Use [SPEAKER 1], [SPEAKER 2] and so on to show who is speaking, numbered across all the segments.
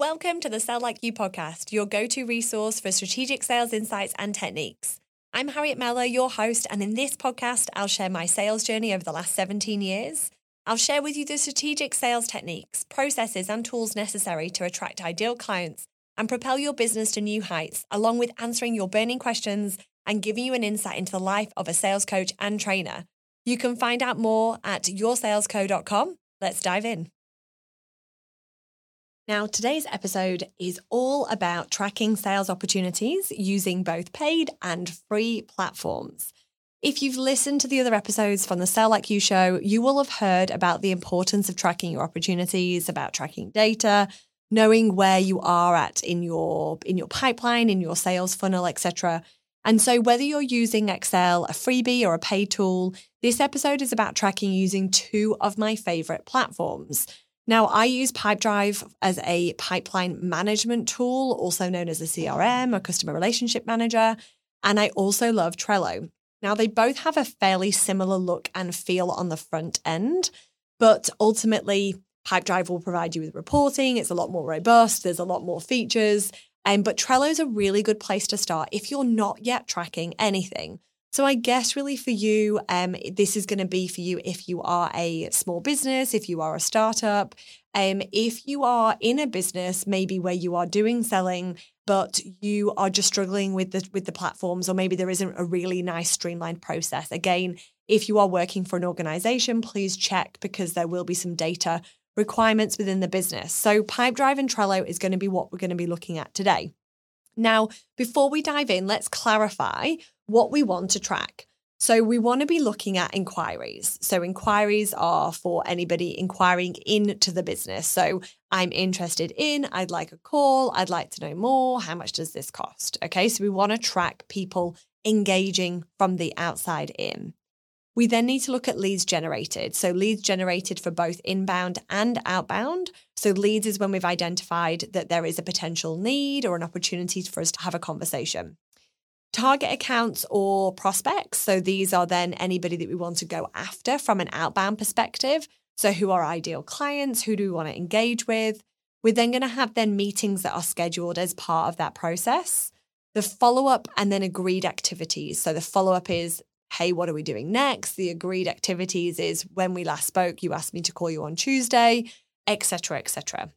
[SPEAKER 1] Welcome to the Sell Like You podcast, your go to resource for strategic sales insights and techniques. I'm Harriet Mellor, your host, and in this podcast, I'll share my sales journey over the last 17 years. I'll share with you the strategic sales techniques, processes, and tools necessary to attract ideal clients and propel your business to new heights, along with answering your burning questions and giving you an insight into the life of a sales coach and trainer. You can find out more at yoursalesco.com. Let's dive in. Now, today's episode is all about tracking sales opportunities using both paid and free platforms. If you've listened to the other episodes from the Sell Like You show, you will have heard about the importance of tracking your opportunities, about tracking data, knowing where you are at in your in your pipeline, in your sales funnel, etc. And so whether you're using Excel, a freebie or a paid tool, this episode is about tracking using two of my favorite platforms. Now, I use Pipedrive as a pipeline management tool, also known as a CRM, a customer relationship manager. And I also love Trello. Now, they both have a fairly similar look and feel on the front end, but ultimately, Pipedrive will provide you with reporting. It's a lot more robust, there's a lot more features. Um, but Trello is a really good place to start if you're not yet tracking anything. So I guess really for you, um, this is going to be for you if you are a small business, if you are a startup, um, if you are in a business maybe where you are doing selling, but you are just struggling with the with the platforms, or maybe there isn't a really nice streamlined process. Again, if you are working for an organization, please check because there will be some data requirements within the business. So Pipedrive and Trello is going to be what we're going to be looking at today. Now, before we dive in, let's clarify what we want to track. So, we want to be looking at inquiries. So, inquiries are for anybody inquiring into the business. So, I'm interested in, I'd like a call, I'd like to know more. How much does this cost? Okay, so we want to track people engaging from the outside in. We then need to look at leads generated. So, leads generated for both inbound and outbound. So, leads is when we've identified that there is a potential need or an opportunity for us to have a conversation. Target accounts or prospects. So, these are then anybody that we want to go after from an outbound perspective. So, who are ideal clients? Who do we want to engage with? We're then going to have then meetings that are scheduled as part of that process. The follow up and then agreed activities. So, the follow up is hey, what are we doing next? The agreed activities is when we last spoke, you asked me to call you on Tuesday, etc., etc.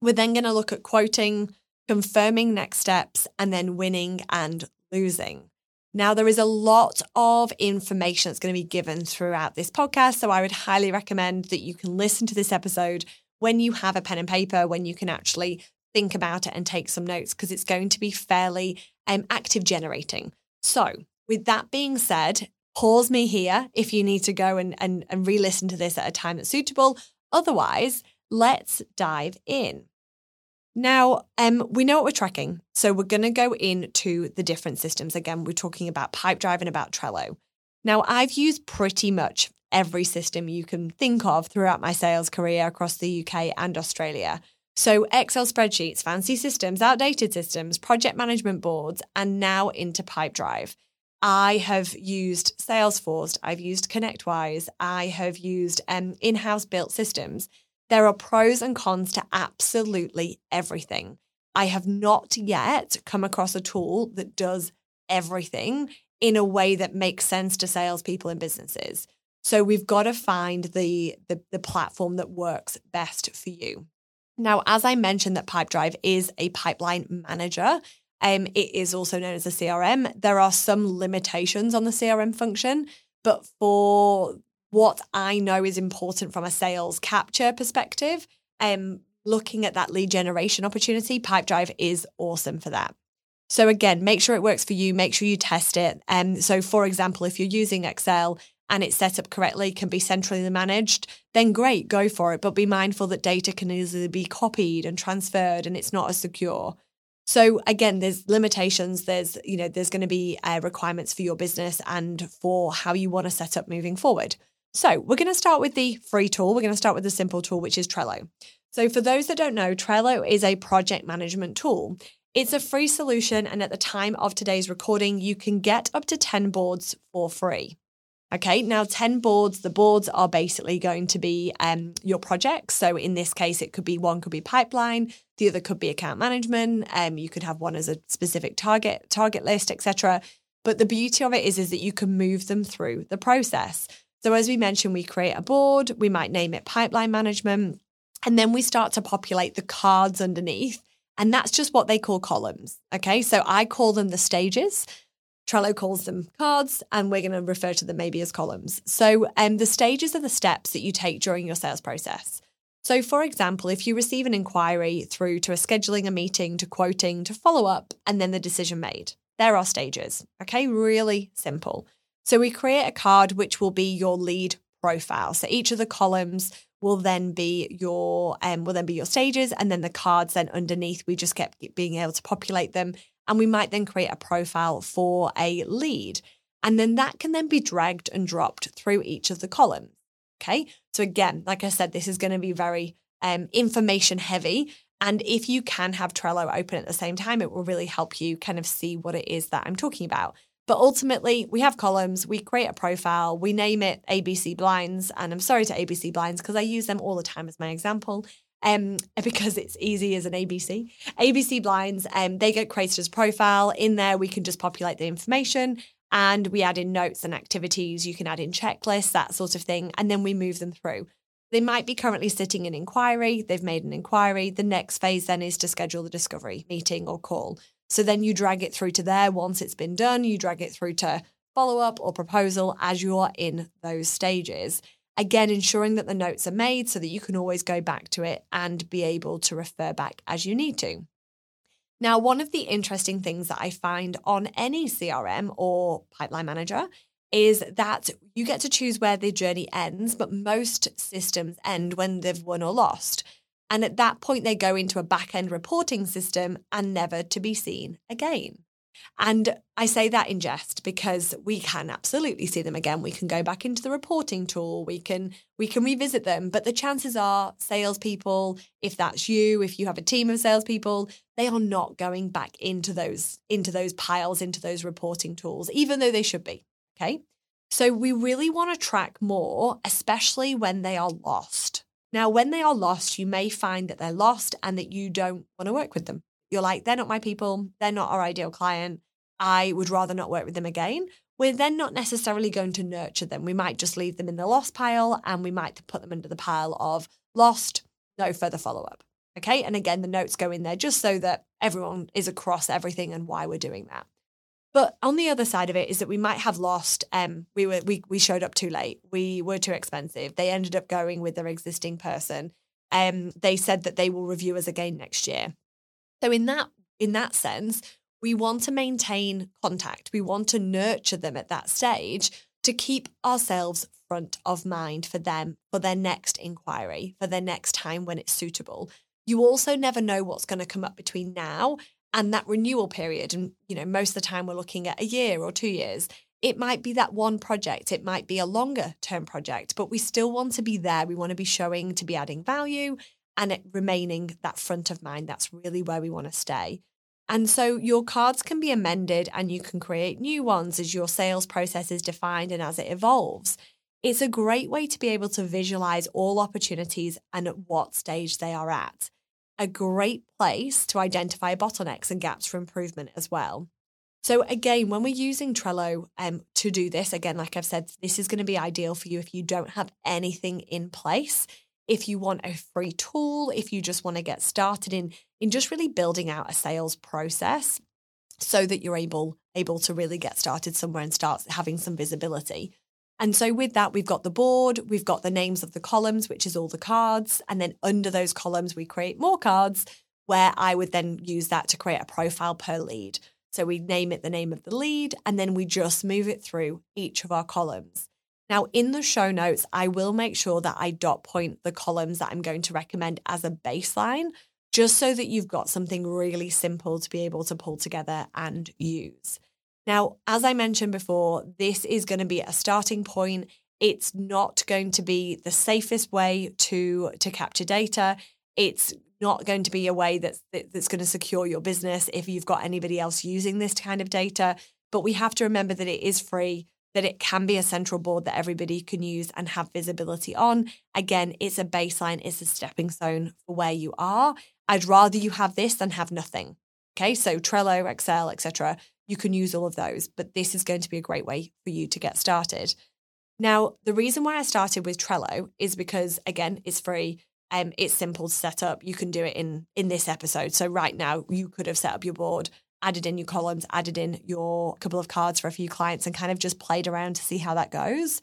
[SPEAKER 1] We're then going to look at quoting, confirming next steps, and then winning and losing. Now, there is a lot of information that's going to be given throughout this podcast. So I would highly recommend that you can listen to this episode when you have a pen and paper, when you can actually think about it and take some notes, because it's going to be fairly um, active generating. So, with that being said, pause me here if you need to go and, and, and re listen to this at a time that's suitable. Otherwise, let's dive in. Now, um, we know what we're tracking. So we're going to go into the different systems. Again, we're talking about Pipedrive and about Trello. Now, I've used pretty much every system you can think of throughout my sales career across the UK and Australia. So, Excel spreadsheets, fancy systems, outdated systems, project management boards, and now into Pipedrive. I have used Salesforce, I've used ConnectWise, I have used um, in house built systems. There are pros and cons to absolutely everything. I have not yet come across a tool that does everything in a way that makes sense to salespeople and businesses. So we've got to find the, the, the platform that works best for you. Now, as I mentioned, that Pipedrive is a pipeline manager. Um, it is also known as a CRM. There are some limitations on the CRM function, but for what I know is important from a sales capture perspective, um, looking at that lead generation opportunity, Pipedrive is awesome for that. So again, make sure it works for you. Make sure you test it. Um, so for example, if you're using Excel and it's set up correctly, can be centrally managed, then great, go for it. But be mindful that data can easily be copied and transferred, and it's not as secure. So again, there's limitations. There's you know there's going to be uh, requirements for your business and for how you want to set up moving forward. So we're going to start with the free tool. We're going to start with the simple tool, which is Trello. So for those that don't know, Trello is a project management tool. It's a free solution, and at the time of today's recording, you can get up to 10 boards for free. Okay, now 10 boards, the boards are basically going to be um, your projects. So in this case, it could be one could be pipeline, the other could be account management. Um, you could have one as a specific target, target list, etc. But the beauty of it is, is that you can move them through the process. So as we mentioned, we create a board, we might name it pipeline management, and then we start to populate the cards underneath. And that's just what they call columns. Okay. So I call them the stages. Trello calls them cards, and we're going to refer to them maybe as columns. So, um, the stages are the steps that you take during your sales process. So, for example, if you receive an inquiry through to a scheduling a meeting, to quoting, to follow up, and then the decision made, there are stages. Okay, really simple. So, we create a card which will be your lead profile. So, each of the columns will then be your um, will then be your stages, and then the cards then underneath. We just kept being able to populate them and we might then create a profile for a lead. And then that can then be dragged and dropped through each of the columns. Okay. So again, like I said, this is going to be very um, information heavy. And if you can have Trello open at the same time, it will really help you kind of see what it is that I'm talking about. But ultimately, we have columns, we create a profile, we name it ABC Blinds. And I'm sorry to ABC Blinds because I use them all the time as my example um, because it's easy as an ABC. ABC blinds, um, they get created as profile. In there, we can just populate the information and we add in notes and activities. You can add in checklists, that sort of thing, and then we move them through. They might be currently sitting in inquiry. They've made an inquiry. The next phase then is to schedule the discovery meeting or call. So then you drag it through to there. Once it's been done, you drag it through to follow up or proposal as you are in those stages. Again, ensuring that the notes are made so that you can always go back to it and be able to refer back as you need to. Now, one of the interesting things that I find on any CRM or pipeline manager is that you get to choose where the journey ends, but most systems end when they've won or lost. And at that point, they go into a back end reporting system and never to be seen again. And I say that in jest because we can absolutely see them again. We can go back into the reporting tool. We can we can revisit them. But the chances are salespeople, if that's you, if you have a team of salespeople, they are not going back into those into those piles, into those reporting tools, even though they should be. Okay. So we really want to track more, especially when they are lost. Now, when they are lost, you may find that they're lost and that you don't want to work with them you're like, they're not my people, they're not our ideal client. I would rather not work with them again. We're then not necessarily going to nurture them. We might just leave them in the lost pile and we might put them under the pile of lost, no further follow up. Okay. And again, the notes go in there just so that everyone is across everything and why we're doing that. But on the other side of it is that we might have lost. Um, we were we we showed up too late. We were too expensive. They ended up going with their existing person. Um, they said that they will review us again next year. So in that in that sense, we want to maintain contact. We want to nurture them at that stage to keep ourselves front of mind for them for their next inquiry, for their next time when it's suitable. You also never know what's going to come up between now and that renewal period. And, you know, most of the time we're looking at a year or two years. It might be that one project, it might be a longer term project, but we still want to be there. We want to be showing to be adding value and it remaining that front of mind. That's really where we want to stay. And so your cards can be amended and you can create new ones as your sales process is defined and as it evolves. It's a great way to be able to visualize all opportunities and at what stage they are at. A great place to identify bottlenecks and gaps for improvement as well. So, again, when we're using Trello um, to do this, again, like I've said, this is going to be ideal for you if you don't have anything in place if you want a free tool, if you just want to get started in in just really building out a sales process so that you're able able to really get started somewhere and start having some visibility. And so with that we've got the board, we've got the names of the columns which is all the cards and then under those columns we create more cards where I would then use that to create a profile per lead. So we name it the name of the lead and then we just move it through each of our columns. Now, in the show notes, I will make sure that I dot point the columns that I'm going to recommend as a baseline, just so that you've got something really simple to be able to pull together and use. Now, as I mentioned before, this is going to be a starting point. It's not going to be the safest way to, to capture data. It's not going to be a way that's, that's going to secure your business if you've got anybody else using this kind of data. But we have to remember that it is free that it can be a central board that everybody can use and have visibility on. Again, it's a baseline, it's a stepping stone for where you are. I'd rather you have this than have nothing. Okay, so Trello, Excel, etc. You can use all of those, but this is going to be a great way for you to get started. Now, the reason why I started with Trello is because again, it's free. Um, it's simple to set up. You can do it in in this episode. So right now, you could have set up your board, added in your columns, added in your couple of cards for a few clients, and kind of just played around to see how that goes.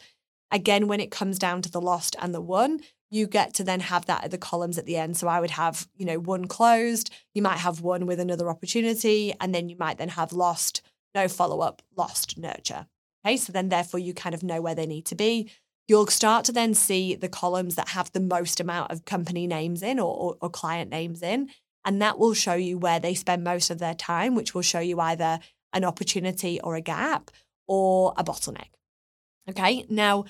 [SPEAKER 1] Again, when it comes down to the lost and the won, you get to then have that at the columns at the end. So I would have, you know, one closed, you might have one with another opportunity, and then you might then have lost, no follow up, lost, nurture. Okay, so then therefore you kind of know where they need to be. You'll start to then see the columns that have the most amount of company names in or, or, or client names in. And that will show you where they spend most of their time, which will show you either an opportunity or a gap or a bottleneck. Okay, now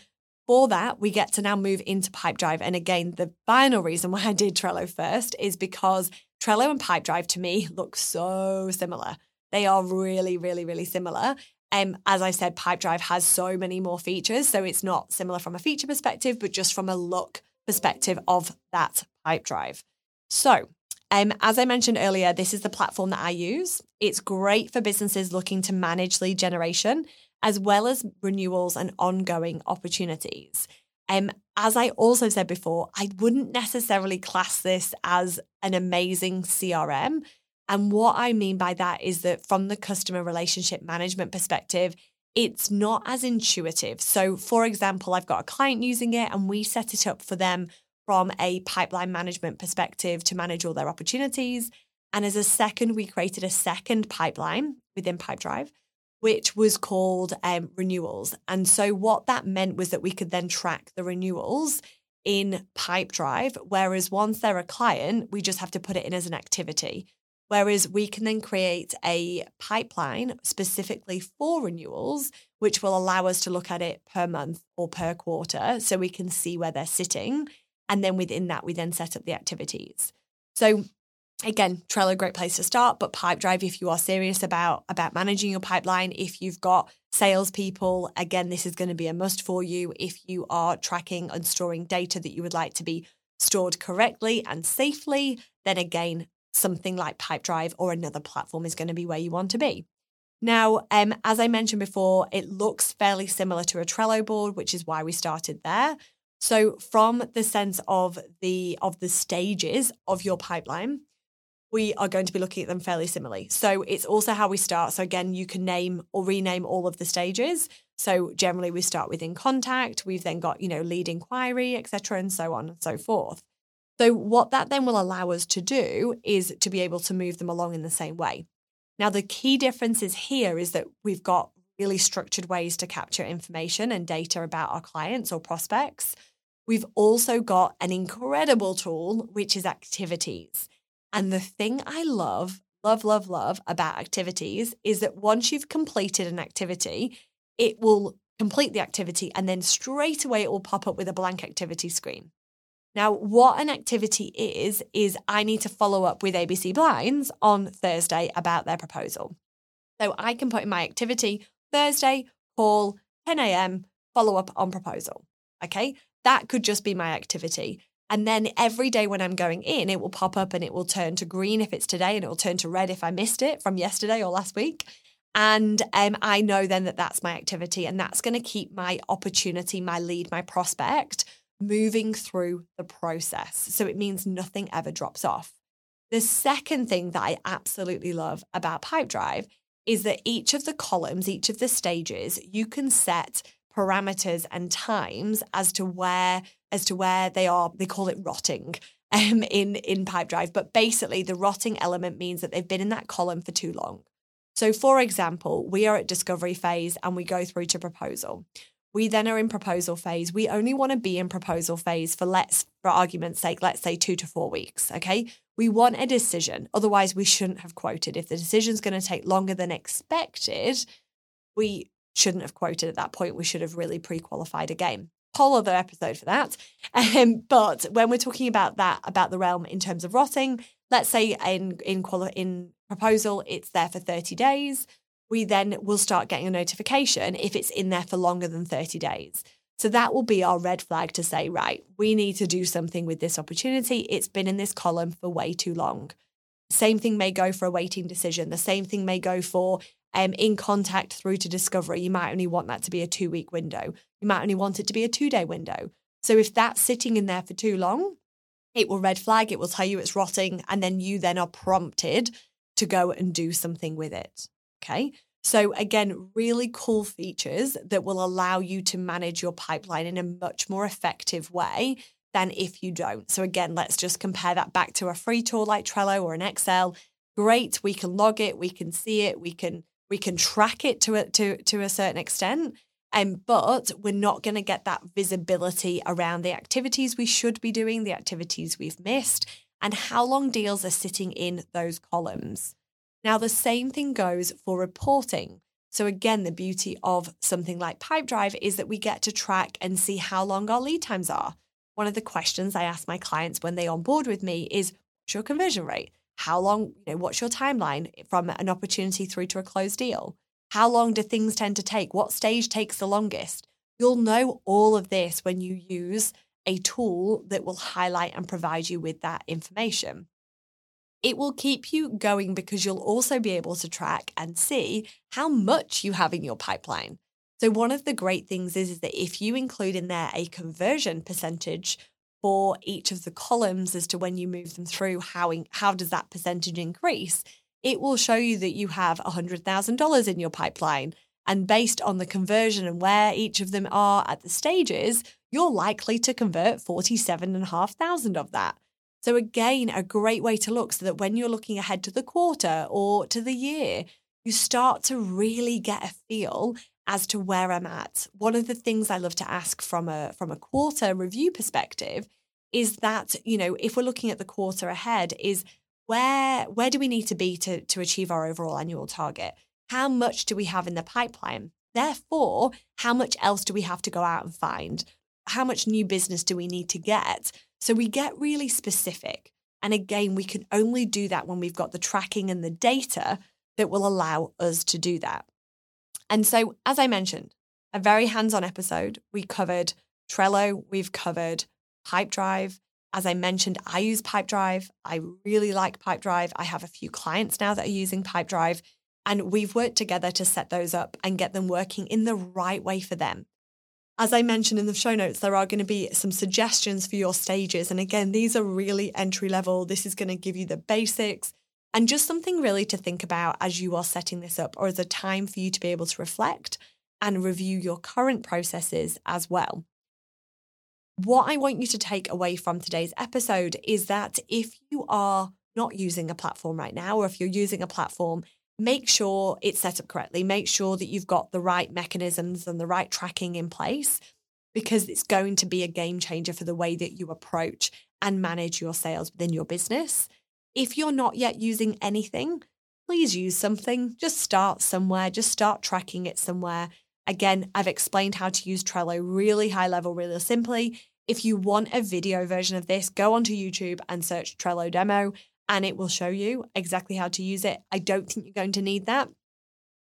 [SPEAKER 1] that, we get to now move into Pipedrive. And again, the final reason why I did Trello first is because Trello and Pipedrive to me look so similar. They are really, really, really similar. Um, as I said, Pipedrive has so many more features. So it's not similar from a feature perspective, but just from a look perspective of that Pipedrive. So, um, as I mentioned earlier, this is the platform that I use. It's great for businesses looking to manage lead generation as well as renewals and ongoing opportunities. Um, as I also said before, I wouldn't necessarily class this as an amazing CRM. And what I mean by that is that from the customer relationship management perspective, it's not as intuitive. So, for example, I've got a client using it and we set it up for them from a pipeline management perspective to manage all their opportunities. And as a second, we created a second pipeline within Pipedrive which was called um, renewals. And so what that meant was that we could then track the renewals in Pipedrive, whereas once they're a client, we just have to put it in as an activity. Whereas we can then create a pipeline specifically for renewals, which will allow us to look at it per month or per quarter so we can see where they're sitting. And then within that, we then set up the activities. So again trello great place to start but pipedrive if you are serious about about managing your pipeline. If you've got salespeople again this is going to be a must for you if you are tracking and storing data that you would like to be stored correctly and safely then again something like pipedrive or another platform is going to be where you want to be. Now um, as i mentioned before it looks fairly similar to a trello board which is why we started there. So from the sense of the of the stages of your pipeline we are going to be looking at them fairly similarly. So it's also how we start. So again, you can name or rename all of the stages. So generally we start with in contact, we've then got, you know, lead inquiry, etc., and so on and so forth. So what that then will allow us to do is to be able to move them along in the same way. Now the key differences here is that we've got really structured ways to capture information and data about our clients or prospects. We've also got an incredible tool, which is activities. And the thing I love, love, love, love about activities is that once you've completed an activity, it will complete the activity and then straight away it will pop up with a blank activity screen. Now, what an activity is, is I need to follow up with ABC Blinds on Thursday about their proposal. So I can put in my activity Thursday, call 10 a.m., follow up on proposal. Okay. That could just be my activity. And then every day when I'm going in, it will pop up and it will turn to green if it's today and it will turn to red if I missed it from yesterday or last week. And um, I know then that that's my activity and that's going to keep my opportunity, my lead, my prospect moving through the process. So it means nothing ever drops off. The second thing that I absolutely love about Pipedrive is that each of the columns, each of the stages, you can set parameters and times as to where as to where they are. They call it rotting um, in in Pipedrive, but basically the rotting element means that they've been in that column for too long. So, for example, we are at discovery phase and we go through to proposal. We then are in proposal phase. We only want to be in proposal phase for let's, for argument's sake, let's say two to four weeks. Okay. We want a decision. Otherwise, we shouldn't have quoted. If the decision's going to take longer than expected, we shouldn't have quoted at that point. We should have really pre qualified again. Whole other episode for that. Um, but when we're talking about that, about the realm in terms of rotting, let's say in in quali- in proposal, it's there for 30 days. we then will start getting a notification if it's in there for longer than 30 days. So that will be our red flag to say, right, we need to do something with this opportunity. It's been in this column for way too long. Same thing may go for a waiting decision. The same thing may go for um, in contact through to discovery. You might only want that to be a two week window. You might only want it to be a two day window. So if that's sitting in there for too long, it will red flag, it will tell you it's rotting, and then you then are prompted to go and do something with it. Okay. So, again, really cool features that will allow you to manage your pipeline in a much more effective way than if you don't. So, again, let's just compare that back to a free tool like Trello or an Excel. Great, we can log it, we can see it, we can we can track it to a, to to a certain extent. Um, but we're not going to get that visibility around the activities we should be doing, the activities we've missed, and how long deals are sitting in those columns. Now, the same thing goes for reporting. So, again, the beauty of something like Pipedrive is that we get to track and see how long our lead times are. One of the questions I ask my clients when they onboard with me is what's your conversion rate? How long, you know, what's your timeline from an opportunity through to a closed deal? How long do things tend to take? What stage takes the longest? You'll know all of this when you use a tool that will highlight and provide you with that information. It will keep you going because you'll also be able to track and see how much you have in your pipeline. So, one of the great things is, is that if you include in there a conversion percentage for each of the columns as to when you move them through, how, in, how does that percentage increase? It will show you that you have $100,000 in your pipeline. And based on the conversion and where each of them are at the stages, you're likely to convert 47,500 of that. So, again, a great way to look so that when you're looking ahead to the quarter or to the year, you start to really get a feel as to where I'm at. One of the things I love to ask from a from a quarter review perspective is that, you know, if we're looking at the quarter ahead, is where where do we need to be to, to achieve our overall annual target? How much do we have in the pipeline? Therefore, how much else do we have to go out and find? How much new business do we need to get so we get really specific. And again, we can only do that when we've got the tracking and the data that will allow us to do that. And so, as I mentioned, a very hands on episode. We covered Trello, we've covered Pipedrive. As I mentioned, I use Pipedrive. I really like Pipedrive. I have a few clients now that are using Pipedrive, and we've worked together to set those up and get them working in the right way for them. As I mentioned in the show notes, there are going to be some suggestions for your stages. And again, these are really entry level. This is going to give you the basics and just something really to think about as you are setting this up or as a time for you to be able to reflect and review your current processes as well. What I want you to take away from today's episode is that if you are not using a platform right now, or if you're using a platform make sure it's set up correctly. Make sure that you've got the right mechanisms and the right tracking in place because it's going to be a game changer for the way that you approach and manage your sales within your business. If you're not yet using anything, please use something. Just start somewhere, just start tracking it somewhere. Again, I've explained how to use Trello really high level, really simply. If you want a video version of this, go onto YouTube and search Trello demo and it will show you exactly how to use it. I don't think you're going to need that.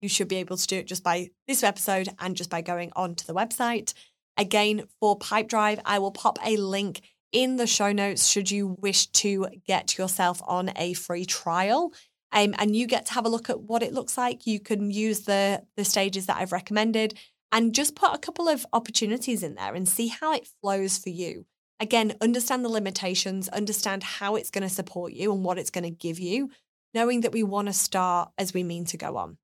[SPEAKER 1] You should be able to do it just by this episode and just by going onto the website. Again, for Pipedrive, I will pop a link in the show notes should you wish to get yourself on a free trial. Um, and you get to have a look at what it looks like. You can use the the stages that I've recommended and just put a couple of opportunities in there and see how it flows for you. Again, understand the limitations, understand how it's going to support you and what it's going to give you, knowing that we want to start as we mean to go on.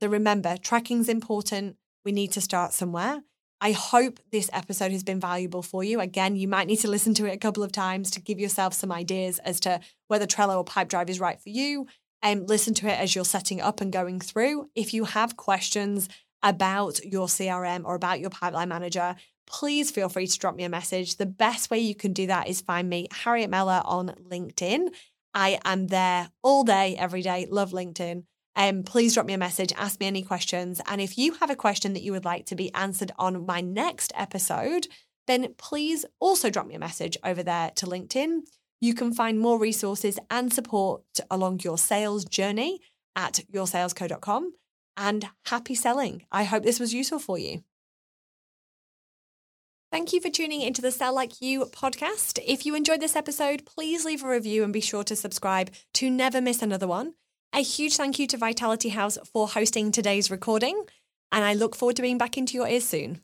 [SPEAKER 1] So remember, tracking's important. We need to start somewhere. I hope this episode has been valuable for you. Again, you might need to listen to it a couple of times to give yourself some ideas as to whether Trello or Pipedrive is right for you. And listen to it as you're setting up and going through. If you have questions about your CRM or about your pipeline manager, please feel free to drop me a message. The best way you can do that is find me, Harriet Mellor, on LinkedIn. I am there all day, every day. Love LinkedIn. Um, please drop me a message, ask me any questions. And if you have a question that you would like to be answered on my next episode, then please also drop me a message over there to LinkedIn. You can find more resources and support along your sales journey at yoursalesco.com. and happy selling. I hope this was useful for you. Thank you for tuning into the Sell Like You podcast. If you enjoyed this episode, please leave a review and be sure to subscribe to never miss another one. A huge thank you to Vitality House for hosting today's recording, and I look forward to being back into your ears soon.